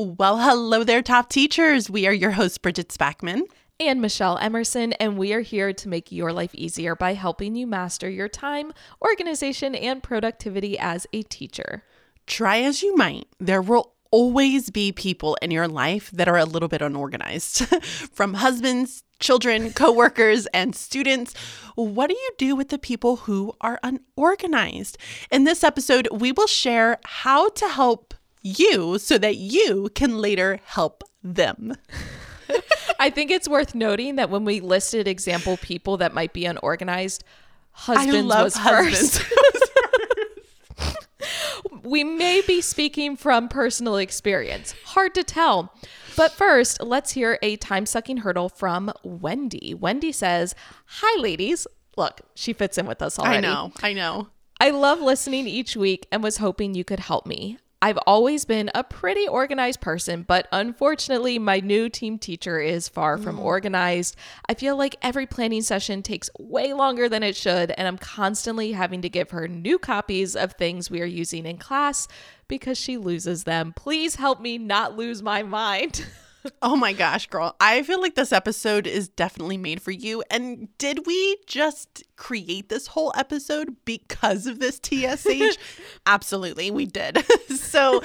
Well, hello there, top teachers. We are your hosts, Bridget Spackman. And Michelle Emerson, and we are here to make your life easier by helping you master your time, organization, and productivity as a teacher. Try as you might, there will always be people in your life that are a little bit unorganized. From husbands, children, coworkers, and students. What do you do with the people who are unorganized? In this episode, we will share how to help you so that you can later help them. I think it's worth noting that when we listed example people that might be unorganized, husbands was husbands. first. we may be speaking from personal experience. Hard to tell. But first, let's hear a time sucking hurdle from Wendy. Wendy says, Hi, ladies. Look, she fits in with us already. I know. I know. I love listening each week and was hoping you could help me. I've always been a pretty organized person, but unfortunately, my new team teacher is far from mm. organized. I feel like every planning session takes way longer than it should, and I'm constantly having to give her new copies of things we are using in class because she loses them. Please help me not lose my mind. oh my gosh, girl. I feel like this episode is definitely made for you. And did we just create this whole episode because of this TSH? Absolutely, we did. so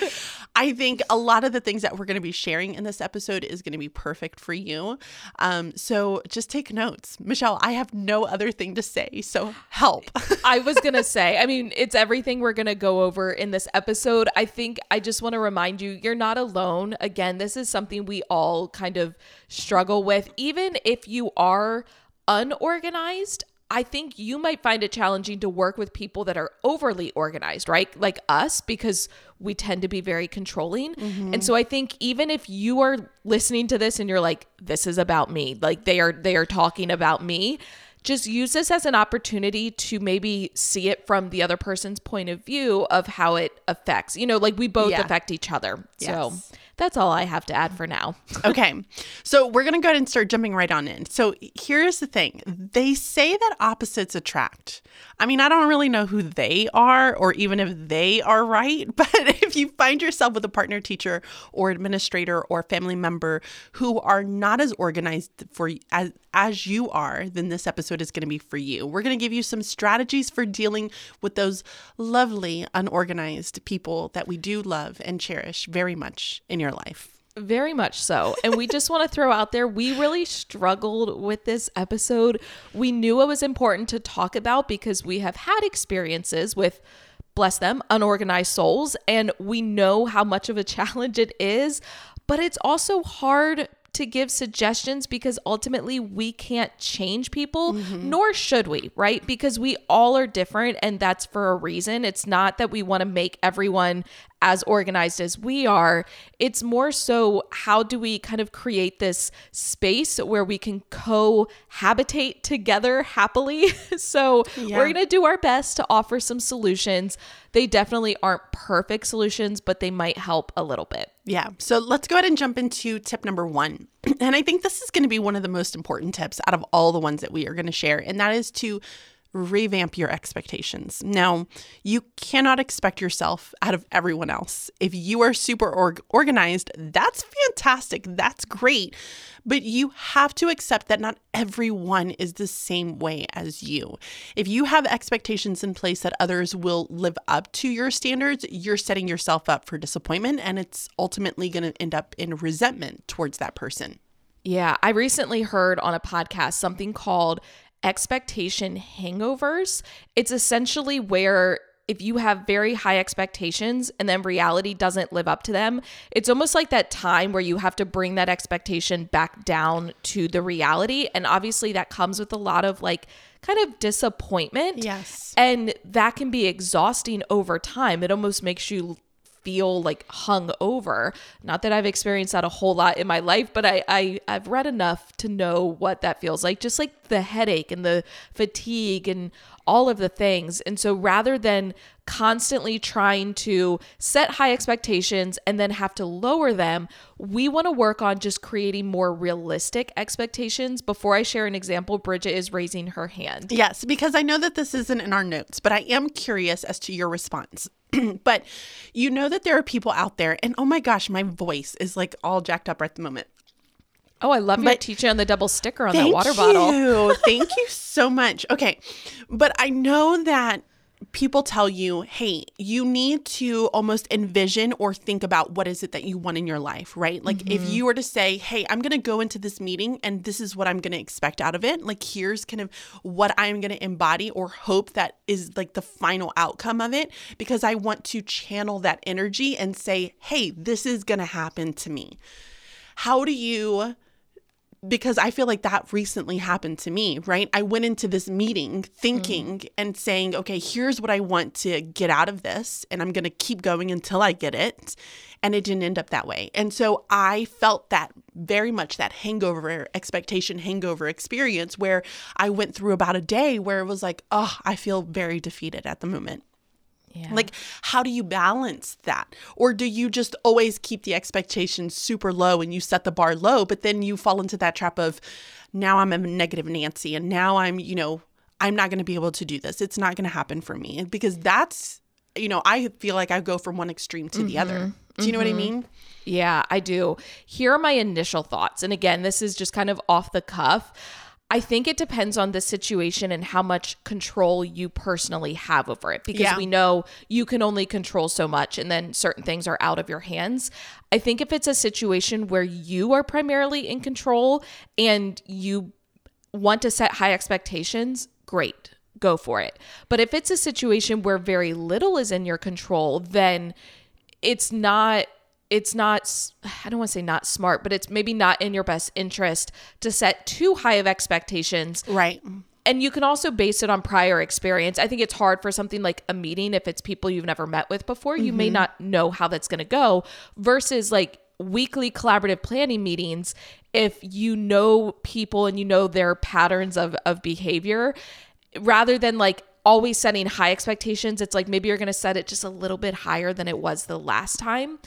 I think a lot of the things that we're going to be sharing in this episode is going to be perfect for you. Um, so just take notes. Michelle, I have no other thing to say. So help. I was going to say, I mean, it's everything we're going to go over in this episode. I think I just want to remind you, you're not alone. Again, this is something we all kind of struggle with. Even if you are unorganized, I think you might find it challenging to work with people that are overly organized, right? Like us, because we tend to be very controlling. Mm-hmm. And so I think even if you are listening to this and you're like, this is about me, like they are they are talking about me, just use this as an opportunity to maybe see it from the other person's point of view of how it affects. You know, like we both yeah. affect each other. Yes. So that's all I have to add for now. okay. So we're going to go ahead and start jumping right on in. So here's the thing they say that opposites attract. I mean, I don't really know who they are or even if they are right, but if you find yourself with a partner teacher or administrator or family member who are not as organized for as as you are, then this episode is going to be for you. We're going to give you some strategies for dealing with those lovely unorganized people that we do love and cherish very much in your life. Very much so. And we just want to throw out there we really struggled with this episode. We knew it was important to talk about because we have had experiences with, bless them, unorganized souls. And we know how much of a challenge it is. But it's also hard to give suggestions because ultimately we can't change people, mm-hmm. nor should we, right? Because we all are different and that's for a reason. It's not that we want to make everyone as organized as we are. It's more so how do we kind of create this space where we can cohabitate together happily. so yeah. we're going to do our best to offer some solutions. They definitely aren't perfect solutions, but they might help a little bit. Yeah. So let's go ahead and jump into tip number one. And I think this is going to be one of the most important tips out of all the ones that we are going to share, and that is to revamp your expectations. Now, you cannot expect yourself out of everyone else. If you are super org- organized, that's fantastic. That's great. But you have to accept that not everyone is the same way as you. If you have expectations in place that others will live up to your standards, you're setting yourself up for disappointment and it's ultimately going to end up in resentment towards that person. Yeah, I recently heard on a podcast something called expectation hangovers. It's essentially where if you have very high expectations and then reality doesn't live up to them, it's almost like that time where you have to bring that expectation back down to the reality. And obviously, that comes with a lot of like kind of disappointment. Yes. And that can be exhausting over time. It almost makes you feel like hung over. Not that I've experienced that a whole lot in my life, but I, I I've read enough to know what that feels like. Just like the headache and the fatigue and all of the things. And so rather than constantly trying to set high expectations and then have to lower them, we want to work on just creating more realistic expectations. Before I share an example, Bridget is raising her hand. Yes, because I know that this isn't in our notes, but I am curious as to your response. but you know that there are people out there, and oh my gosh, my voice is like all jacked up right at the moment. Oh, I love your teacher on the double sticker on that water bottle. you. Thank you so much. Okay. But I know that people tell you, hey, you need to almost envision or think about what is it that you want in your life, right? Like if mm-hmm. you were to say, hey, I'm going to go into this meeting and this is what I'm going to expect out of it, like here's kind of what I'm going to embody or hope that is like the final outcome of it, because I want to channel that energy and say, hey, this is going to happen to me. How do you because I feel like that recently happened to me, right? I went into this meeting thinking mm-hmm. and saying, okay, here's what I want to get out of this, and I'm going to keep going until I get it. And it didn't end up that way. And so I felt that very much that hangover expectation, hangover experience where I went through about a day where it was like, oh, I feel very defeated at the moment. Yeah. Like, how do you balance that? Or do you just always keep the expectations super low and you set the bar low, but then you fall into that trap of now I'm a negative Nancy and now I'm, you know, I'm not going to be able to do this. It's not going to happen for me because that's, you know, I feel like I go from one extreme to the other. Mm-hmm. Do you know what I mm-hmm. mean? Yeah, I do. Here are my initial thoughts. And again, this is just kind of off the cuff. I think it depends on the situation and how much control you personally have over it because Yeah. we know you can only control so much and then certain things are out of your hands. I think if it's a situation where you are primarily in control and you want to set high expectations, great, go for it. But if it's a situation where very little is in your control, then it's not it's not i don't want to say not smart, but it's maybe not in your best interest to set too high of expectations Right. and you can also base it on prior experience. I think it's hard for something like a meeting if it's people you've never met with before. You may mm-hmm. not know how that's going to go versus like weekly collaborative planning meetings if you know people and you know their patterns of of behavior rather than like always setting high expectations it's like maybe you're going to set it just a little bit higher than it was the last time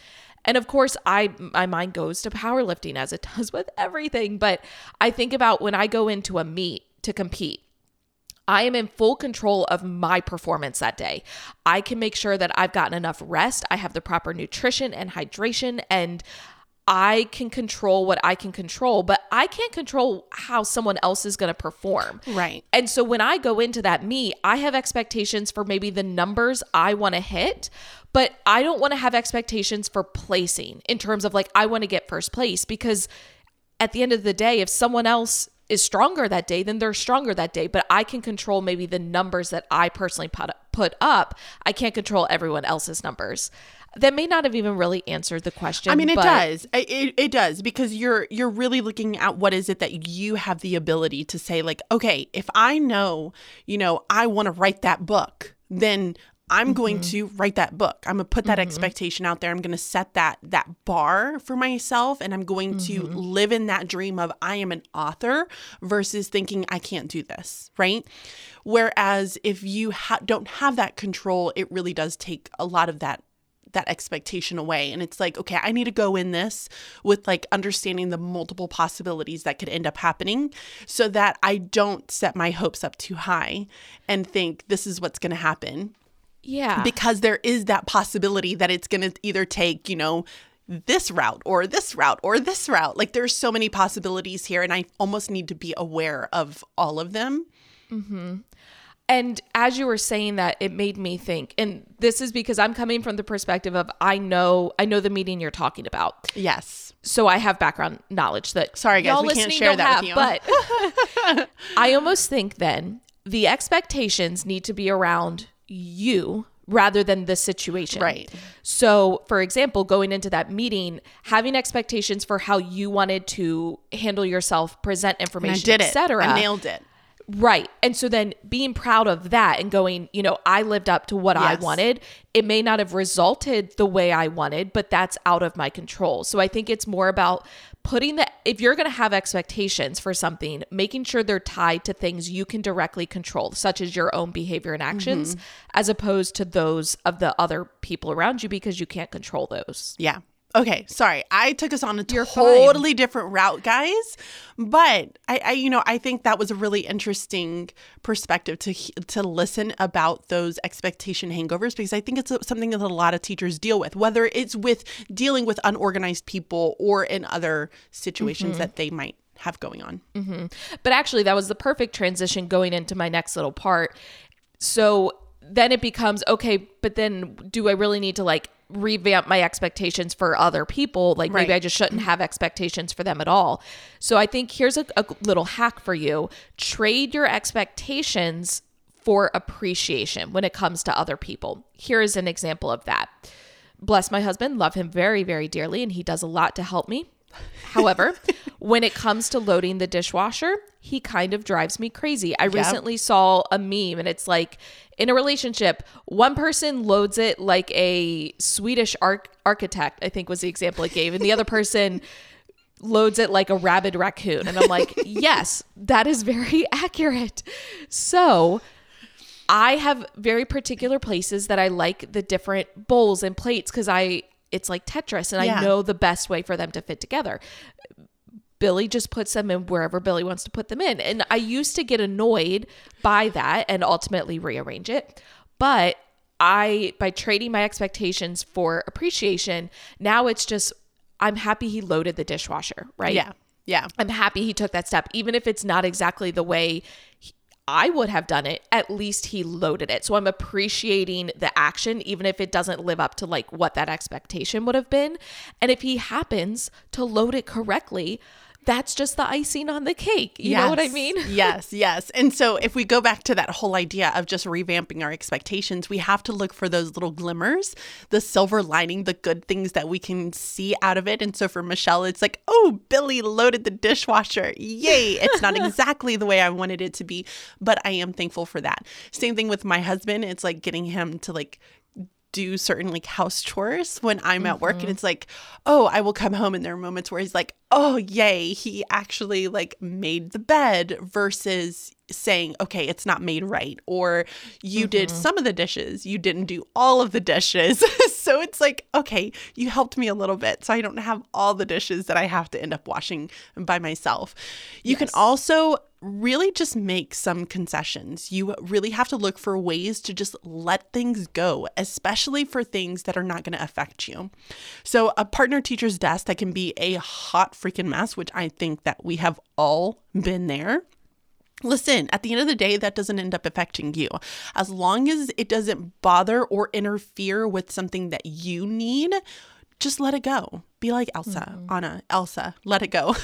and of course, I my mind goes to powerlifting as it does with everything. But I think about when I go into a meet to compete. I am in full control of my performance that day. I can make sure that I've gotten enough rest, I have the proper nutrition and hydration, and I can control what I can control, but I can't control how someone else is going to perform. Right. And so when I go into that meet, I have expectations for maybe the numbers I want to hit, but I don't want to have expectations for placing in terms of like, I want to get first place because at the end of the day, if someone else is stronger that day, then they're stronger that day. But I can control maybe the numbers that I personally put, put up. I can't control everyone else's numbers. That may not have even really answered the question. I mean, it does. It, it, it does because you're you're really looking at what is it that you have the ability to say like, okay, if I know, you know, I want to write that book, then I'm going mm-hmm. to write that book. I'm going to put that mm-hmm. expectation out there. I'm going to set that that bar for myself and I'm going to mm-hmm. live in that dream of I am an author versus thinking I can't do this, right? Whereas if you ha- don't have that control, it really does take a lot of that that expectation away and it's like okay i need to go in this with like understanding the multiple possibilities that could end up happening so that i don't set my hopes up too high and think this is what's going to happen Yeah. because there is that possibility that it's going to either take you know this route or this route or this route. Like there's so many possibilities here and i almost need to be aware of all of them. Mhm. And as you were saying that, it made me think, and this is because I'm coming from the perspective of I know I know the meeting you're talking about, yes. So I have background knowledge that Sorry, guys, we can't share that with have, But I almost think then the expectations need to be around you rather than the situation. Right. So, for example, going into that meeting, having expectations for how you wanted to handle yourself, present information, did it etc. i nailed it Right. And so then being proud of that and going, you know, I lived up to what I wanted. It may not have resulted the way I wanted, but that's out of my control. So I think it's more about putting the, if you're going to have expectations for something, making sure they're tied to things you can directly control, such as your own behavior and actions, Mm-hmm. as opposed to those of the other people around you because you can't control those. Yeah. Okay, sorry. I took us on a You're totally different route, guys. But I, I, you know, I think that was a really interesting perspective to to listen about those expectation hangovers because I think it's something that a lot of teachers deal with, whether it's with dealing with unorganized people or in other situations mm-hmm. that they might have going on. Mm-hmm. But actually, that was the perfect transition going into my next little part. So then it becomes okay, but then do I really need to like revamp my expectations for other people? Like maybe I just shouldn't have expectations for them at all. So I think here's a, a little hack for you trade your expectations for appreciation when it comes to other people. Here is an example of that. Bless my husband, love him very, very dearly, and he does a lot to help me. However, when it comes to loading the dishwasher, he kind of drives me crazy. I recently saw a meme and it's like in a relationship, one person loads it like a Swedish arch- architect, I think was the example it gave, and the other person loads it like a rabid raccoon. And I'm like, yes, that is very accurate. So I have very particular places that I like the different bowls and plates because I it's like Tetris and Yeah. I know the best way for them to fit together. Billy just puts them in wherever Billy wants to put them in. And I used to get annoyed by that and ultimately rearrange it. But I by trading my expectations for appreciation, now it's just I'm happy he loaded the dishwasher, right? Yeah. Yeah. I'm happy he took that step, even if it's not exactly the way he- I would have done it. At least he loaded it. So I'm appreciating the action, even if it doesn't live up to like what that expectation would have been. And if he happens to load it correctly, that's just the icing on the cake. You know what I mean? yes, yes. And so if we go back to that whole idea of just revamping our expectations, we have to look for those little glimmers, the silver lining, the good things that we can see out of it. And so for Michelle, it's like, oh, Billy loaded the dishwasher. Yay. It's not exactly the way I wanted it to be, but I am thankful for that. Same thing with my husband. It's like getting him to like do certain like house chores when I'm at work and mm-hmm. it's like, oh, I will come home and there are moments where he's like, oh, yay, he actually like made the bed versus saying, okay, it's not made right or you did mm-hmm. some of the dishes, you didn't do all of the dishes. so it's like, okay, you helped me a little bit so I don't have all the dishes that I have to end up washing by myself. You can also really just make some concessions. You really have to look for ways to just let things go, especially for things that are not going to affect you. So, a partner teacher's desk that can be a hot freaking mess, which I think that we have all been there. Listen, at the end of the day, that doesn't end up affecting you. As long as it doesn't bother or interfere with something that you need, just let it go. Be like Elsa, mm-hmm. Anna, Elsa, let it go.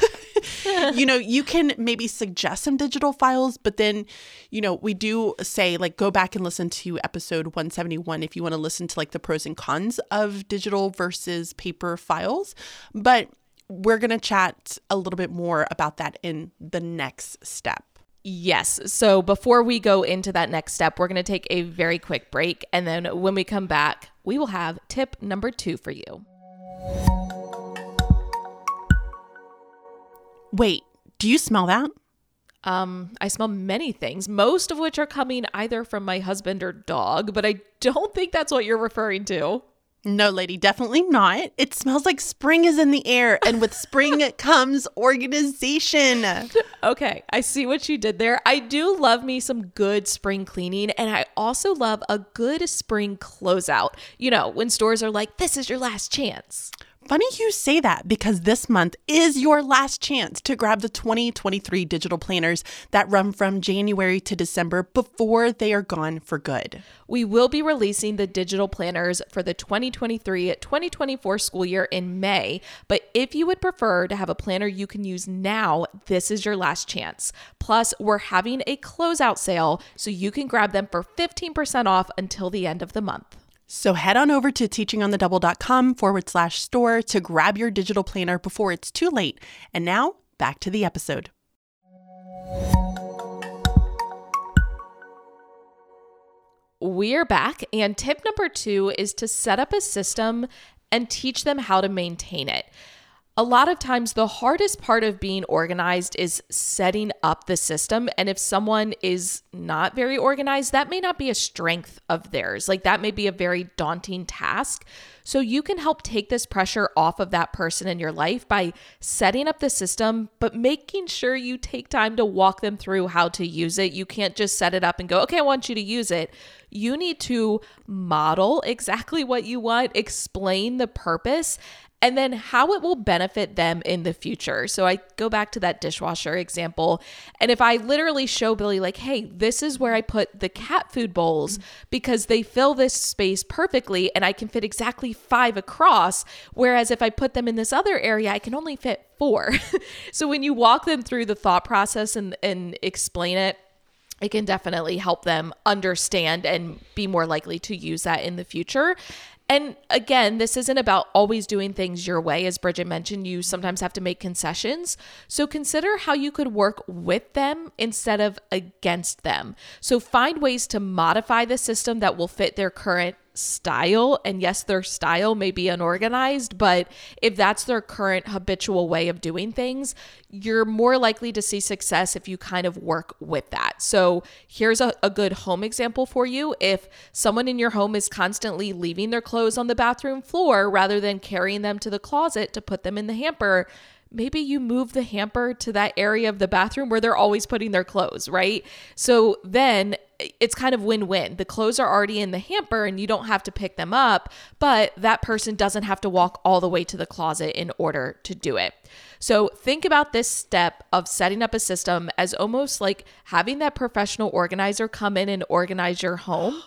you know, you can maybe suggest some digital files, but then, you know, we do say like go back and listen to episode 171 if you want to listen to like the pros and cons of digital versus paper files. But we're going to chat a little bit more about that in the next step. Yes. So before we go into that next step, we're going to take a very quick break. And then when we come back, we will have tip number two for you. Wait, do you smell that? Um, I smell many things, most of which are coming either from my husband or dog, but I don't think that's what you're referring to. No, lady, definitely not. It smells like spring is in the air, and with spring comes organization. Okay, I see what you did there. I do love me some good spring cleaning, and I also love a good spring closeout. You know, when stores are like, this is your last chance. Funny you say that because this month is your last chance to grab the 2023 digital planners that run from January to December before they are gone for good. We will be releasing the digital planners for the 2023 2024 school year in May. But if you would prefer to have a planner you can use now, this is your last chance. Plus, we're having a closeout sale so you can grab them for 15% off until the end of the month. So head on over to teachingonthedouble.com forward slash store to grab your digital planner before it's too late. And now back to the episode. We're back, and tip number two is to set up a system and teach them how to maintain it. A lot of times the hardest part of being organized is setting up the system. And if someone is not very organized that may not be a strength of theirs. Like that may be a very daunting task. So you can help take this pressure off of that person in your life by setting up the system but making sure you take time to walk them through how to use it. You can't just set it up and go okay i want you to use it. You need to model exactly what you want explain the purpose and then how it will benefit them in the future. So I go back to that dishwasher example. And if I literally show Billy, like, hey, this is where I put the cat food bowls because they fill this space perfectly and I can fit exactly five across. Whereas if I put them in this other area, I can only fit four. so when you walk them through the thought process and, and explain it, it can definitely help them understand and be more likely to use that in the future. And again, this isn't about always doing things your way. As Bridget mentioned, you sometimes have to make concessions. So consider how you could work with them instead of against them. So find ways to modify the system that will fit their current style. And yes, their style may be unorganized, but if that's their current habitual way of doing things, you're more likely to see success if you kind of work with that. So here's a, a good home example for you. If someone in your home is constantly leaving their clothes on the bathroom floor rather than carrying them to the closet to put them in the hamper, maybe you move the hamper to that area of the bathroom where they're always putting their clothes, right? So then it's kind of win win. The clothes are already in the hamper and you don't have to pick them up, but that person doesn't have to walk all the way to the closet in order to do it. So think about this step of setting up a system as almost like having that professional organizer come in and organize your home.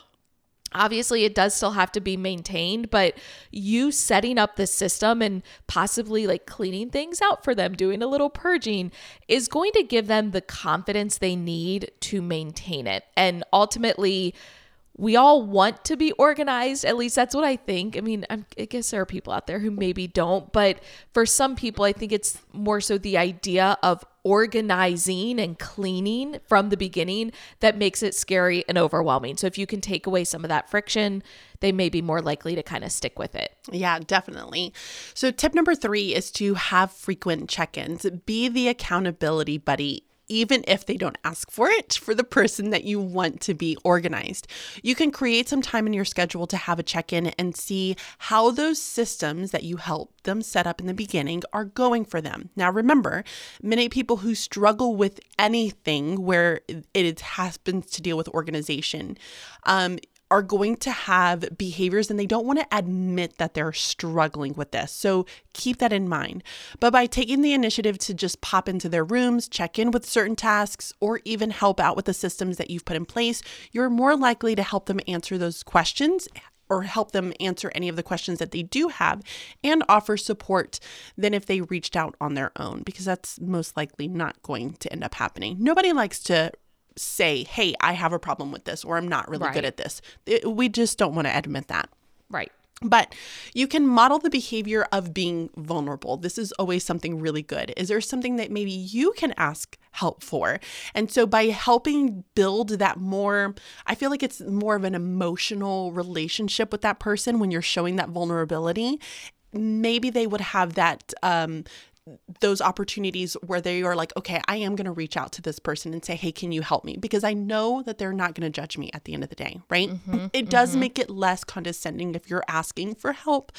Obviously, it does still have to be maintained, but you setting up the system and possibly like cleaning things out for them, doing a little purging, is going to give them the confidence they need to maintain it. And ultimately, we all want to be organized. At least that's what I think. I mean, I'm, i guess there are people out there who maybe don't, but for some people, I think it's more so the idea of organizing and cleaning from the beginning that makes it scary and overwhelming. So if you can take away some of that friction, they may be more likely to kind of stick with it. Yeah, definitely. So, tip number three is to have frequent check ins. Be the accountability buddy even if they don't ask for it, for the person that you want to be organized. You can create some time in your schedule to have a check in and see how those systems that you helped them set up in the beginning are going for them. Now, remember, many people who struggle with anything where it happens to deal with organization, um, are going to have behaviors and they don't want to admit that they're struggling with this. So keep that in mind. But by taking the initiative to just pop into their rooms, check in with certain tasks, or even help out with the systems that you've put in place, you're more likely to help them answer those questions or help them answer any of the questions that they do have and offer support than if they reached out on their own, because that's most likely not going to end up happening. Nobody likes to say, hey, I have a problem with this or I'm not really right. good at this. We just don't want to admit that. Right. But you can model the behavior of being vulnerable. This is always something really good. Is there something that maybe you can ask help for? And so by helping build that more, I feel like it's more of an emotional relationship with that person when you're showing that vulnerability maybe they would have that um, those opportunities where they are like, okay, I am going to reach out to this person and say, hey, can you help me? Because I know that they're not going to judge me at the end of the day, right? Mm-hmm, it does mm-hmm. make it less condescending if you're asking for help.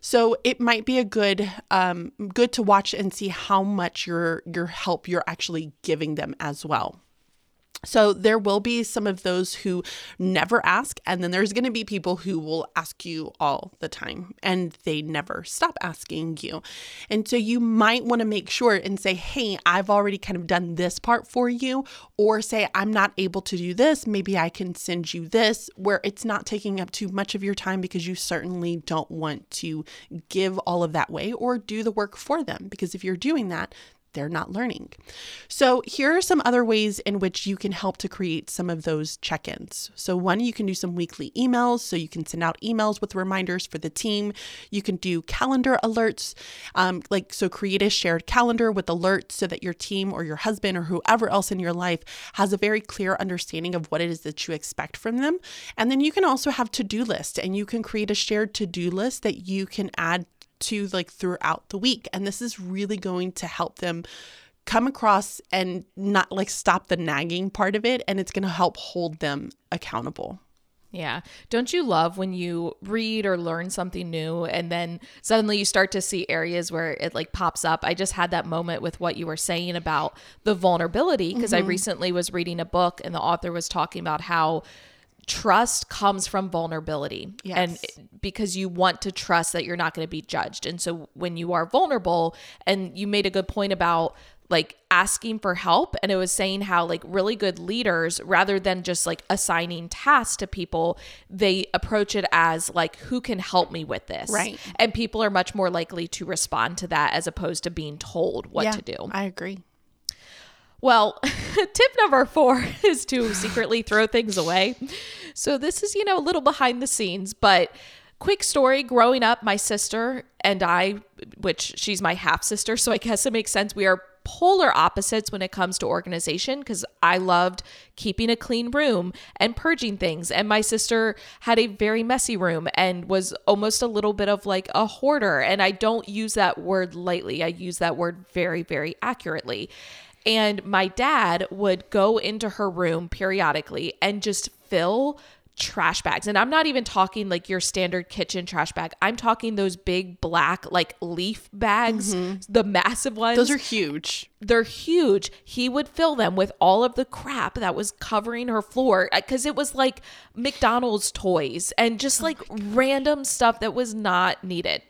So it might be a good um, good to watch and see how much your your help you're actually giving them as well. So there will be some of those who never ask, and then there's going to be people who will ask you all the time and they never stop asking you. And so you might want to make sure and say, Hey, I've already kind of done this part for you, or say, I'm not able to do this. Maybe I can send you this, where it's not taking up too much of your time because you certainly don't want to give all of that way or do the work for them. Because if you're doing that, they're not learning. So, here are some other ways in which you can help to create some of those check ins. So, one, you can do some weekly emails. So, you can send out emails with reminders for the team. You can do calendar alerts. Um, like, so create a shared calendar with alerts so that your team or your husband or whoever else in your life has a very clear understanding of what it is that you expect from them. And then you can also have to do lists and you can create a shared to do list that you can add to like throughout the week. And this is really going to help them come across and not like stop the nagging part of it. And it's going to help hold them accountable. Yeah. Don't you love when you read or learn something new and then suddenly you start to see areas where it like pops up? I just had that moment with what you were saying about the vulnerability because mm-hmm. I recently was reading a book and the author was talking about how trust comes from vulnerability. Yes. And because you want to trust that you're not going to be judged. And so when you are vulnerable, and you made a good point about like asking for help and it was saying how like really good leaders rather than just like assigning tasks to people they approach it as like who can help me with this right and people are much more likely to respond to that as opposed to being told what yeah, to do i agree well, tip number four is to secretly throw things away. So, this is, you know, a little behind the scenes, but quick story growing up, my sister and I, which she's my half sister, so I guess it makes sense. We are polar opposites when it comes to organization because I loved keeping a clean room and purging things. And my sister had a very messy room and was almost a little bit of like a hoarder. And I don't use that word lightly, I use that word very, very accurately. And my dad would go into her room periodically and just fill trash bags. And I'm not even talking like your standard kitchen trash bag. I'm talking those big black like leaf bags, mm-hmm. the massive ones. Those are huge. They're huge. He would fill them with all of the crap that was covering her floor cuz it was like McDonald's toys and just oh like oh random stuff that was not needed.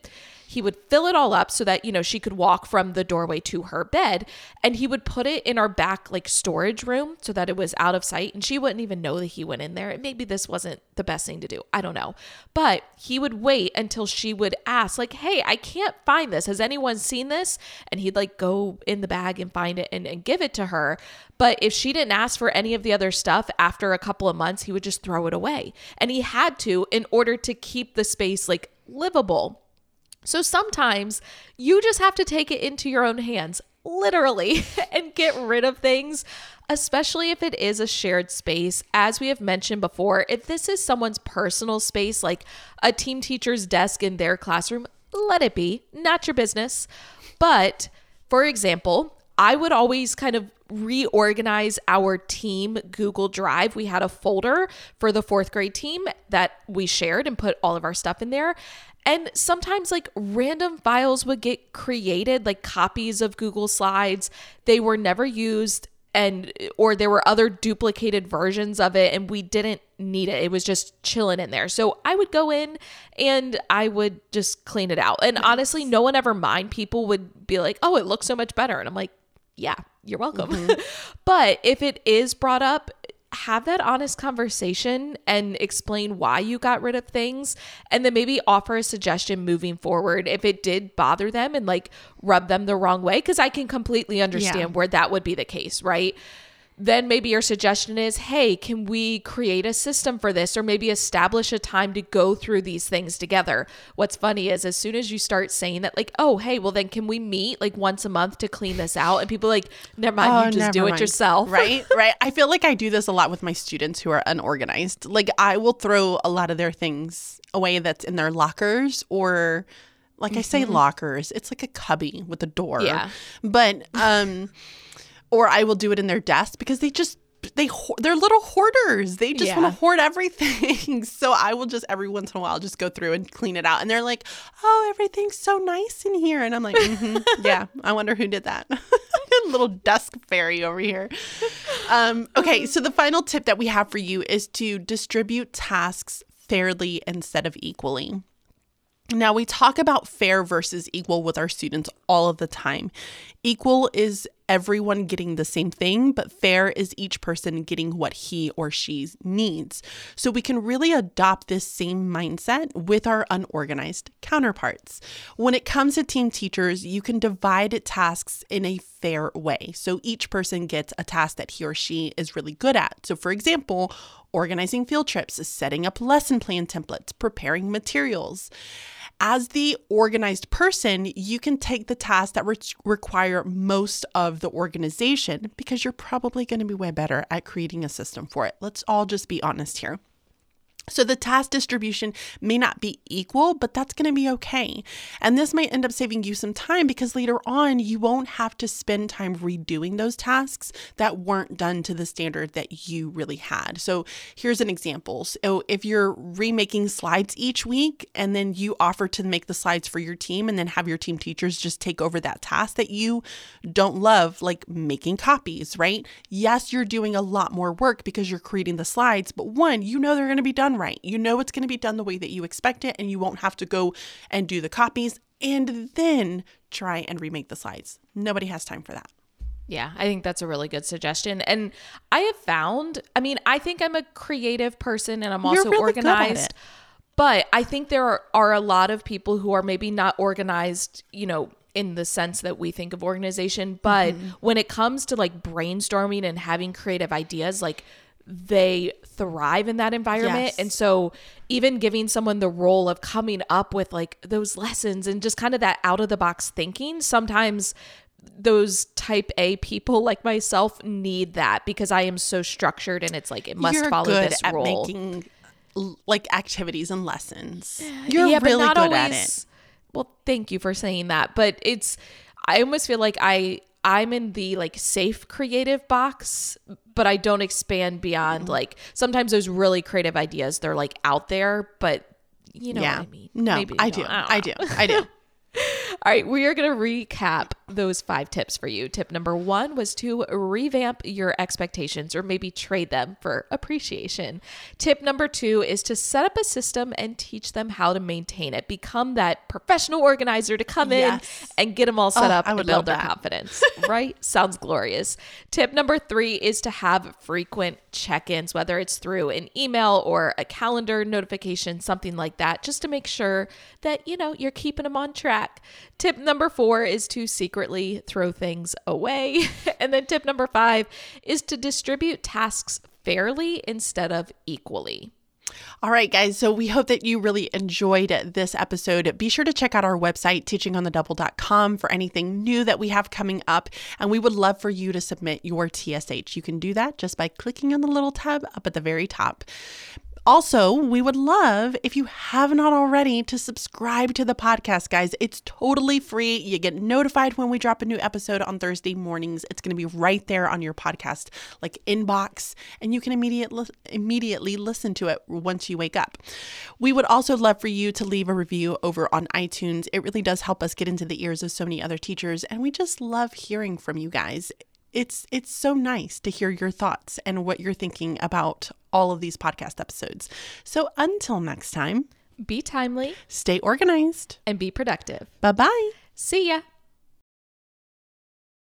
He would fill it all up so that, you know, she could walk from the doorway to her bed. And he would put it in our back, like, storage room so that it was out of sight. And she wouldn't even know that he went in there. Maybe this wasn't the best thing to do. I don't know. But he would wait until she would ask, like, hey, I can't find this. Has anyone seen this? And he'd, like, go in the bag and find it and, and give it to her. But if she didn't ask for any of the other stuff after a couple of months, he would just throw it away. And he had to in order to keep the space like livable. So sometimes you just have to take it into your own hands, literally, and get rid of things, especially if it is a shared space. As we have mentioned before, if this is someone's personal space, like a team teacher's desk in their classroom, let it be, not your business. But for example, I would always kind of reorganize our team Google Drive. We had a folder for the fourth grade team that we shared and put all of our stuff in there. And sometimes, like random files would get created, like copies of Google Slides. They were never used, and or there were other duplicated versions of it, and we didn't need it. It was just chilling in there. So I would go in and I would just clean it out. And nice. honestly, no one ever mind. People would be like, oh, it looks so much better. And I'm like, yeah, you're welcome. Mm-hmm. but if it is brought up, have that honest conversation and explain why you got rid of things and then maybe offer a suggestion moving forward if it did bother them and like rub them the wrong way because I can completely understand yeah. where that would be the case, right? Then maybe your suggestion is hey, can we create a system for this or maybe establish a time to go through these things together? What's funny is as soon as you start saying that, like, oh, hey, well, then can we meet like once a month to clean this out? And people like, never mind, oh, you just do mind. it yourself. Right, right. I feel like I do this a lot with my students who are unorganized. Like, I will throw a lot of their things away that's in their lockers or like mm-hmm. I say mm-hmm. lockers, it's like a cubby with a door. Yeah. But um or I will do it in their desk because they just they they're little hoarders. They just yeah. want to hoard everything. so I will just every once in a while just go through and clean it out. And they're like, "Oh, everything's so nice in here." And I'm like, mm-hmm, "Yeah, I wonder who did that." little desk fairy over here. Um, okay, so the final tip that we have for you is to distribute tasks fairly instead of equally. Now, we talk about fair versus equal with our students all of the time. Equal is everyone getting the same thing, but fair is each person getting what he or she needs. So we can really adopt this same mindset with our unorganized counterparts. When it comes to team teachers, you can divide tasks in a fair way. So each person gets a task that he or she is really good at. So, for example, organizing field trips, setting up lesson plan templates, preparing materials as the organized person, you can take the tasks that re- require most of the organization because you're probably going to be way better at creating a system for it. Let's all just be honest here. So the task distribution may not be equal, but that's going to be okay. And this might end up saving you some time because later on you won't have to spend time redoing those tasks that weren't done to the standard that you really had. So here's an example. So if you're remaking slides each week and then you offer to make the slides for your team and then have your team teachers just take over that task that you don't love, like making copies, right? Yes, you're doing a lot more work because you're creating the slides, but one, you know they're going to be done right. You know it's going to be done the way that you expect it, and you won't have to go and do the copies and then try and remake the slides. Nobody has time for that. Yeah, I think that's a really good suggestion. And I have found, I mean, I think I'm a creative person and I'm You're also really organized. But I think there are, are a lot of people who are maybe not organized, you know, in the sense that we think of organization. But Mm-hmm. when it comes to like brainstorming and having creative ideas, like they thrive in that environment. Yes. And so even giving someone the role of coming up with like those lessons and just kind of that out of the box thinking, sometimes those type A people like myself need that because I am so structured and it's like it must You're follow good this at role. making like activities and lessons. You're yeah, really good always, at it. Well, thank you for saying that, but it's I almost feel like I I'm in the like safe creative box, but I don't expand beyond Mm-hmm. like sometimes those really creative ideas they're like out there, but you know yeah. what I mean. No, Maybe I do. don't I do. I do. All right, we are going to recap those five tips for you. Tip number one was to revamp your expectations or maybe trade them for appreciation. Tip number two is to set up a system and teach them how to maintain it. Become that professional organizer to come Yes. in and get them all set Oh, up and build their that. confidence, right? Sounds glorious. Tip number three is to have frequent check ins, whether it's through an email or a calendar notification, something like that, just to make sure that, you know, you're keeping them on track. Tip number four is to secretly throw things away. and then tip number five is to distribute tasks fairly instead of equally. All right, guys. So we hope that you really enjoyed this episode. Be sure to check out our website, teachingonthedouble.com, for anything new that we have coming up. And we would love for you to submit your TSH. You can do that just by clicking on the little tab up at the very top. Also, we would love if you have not already to subscribe to the podcast, guys. It's totally free. You get notified when we drop a new episode on Thursday mornings. It's going to be right there on your podcast like inbox and you can immediate immediately listen to it once you wake up. We would also love for you to leave a review over on iTunes. It really does help us get into the ears of so many other teachers and we just love hearing from you guys it's it's so nice to hear your thoughts and what you're thinking about all of these podcast episodes. So until next time, Be timely stay organized. and be productive. Bye-bye. See ya.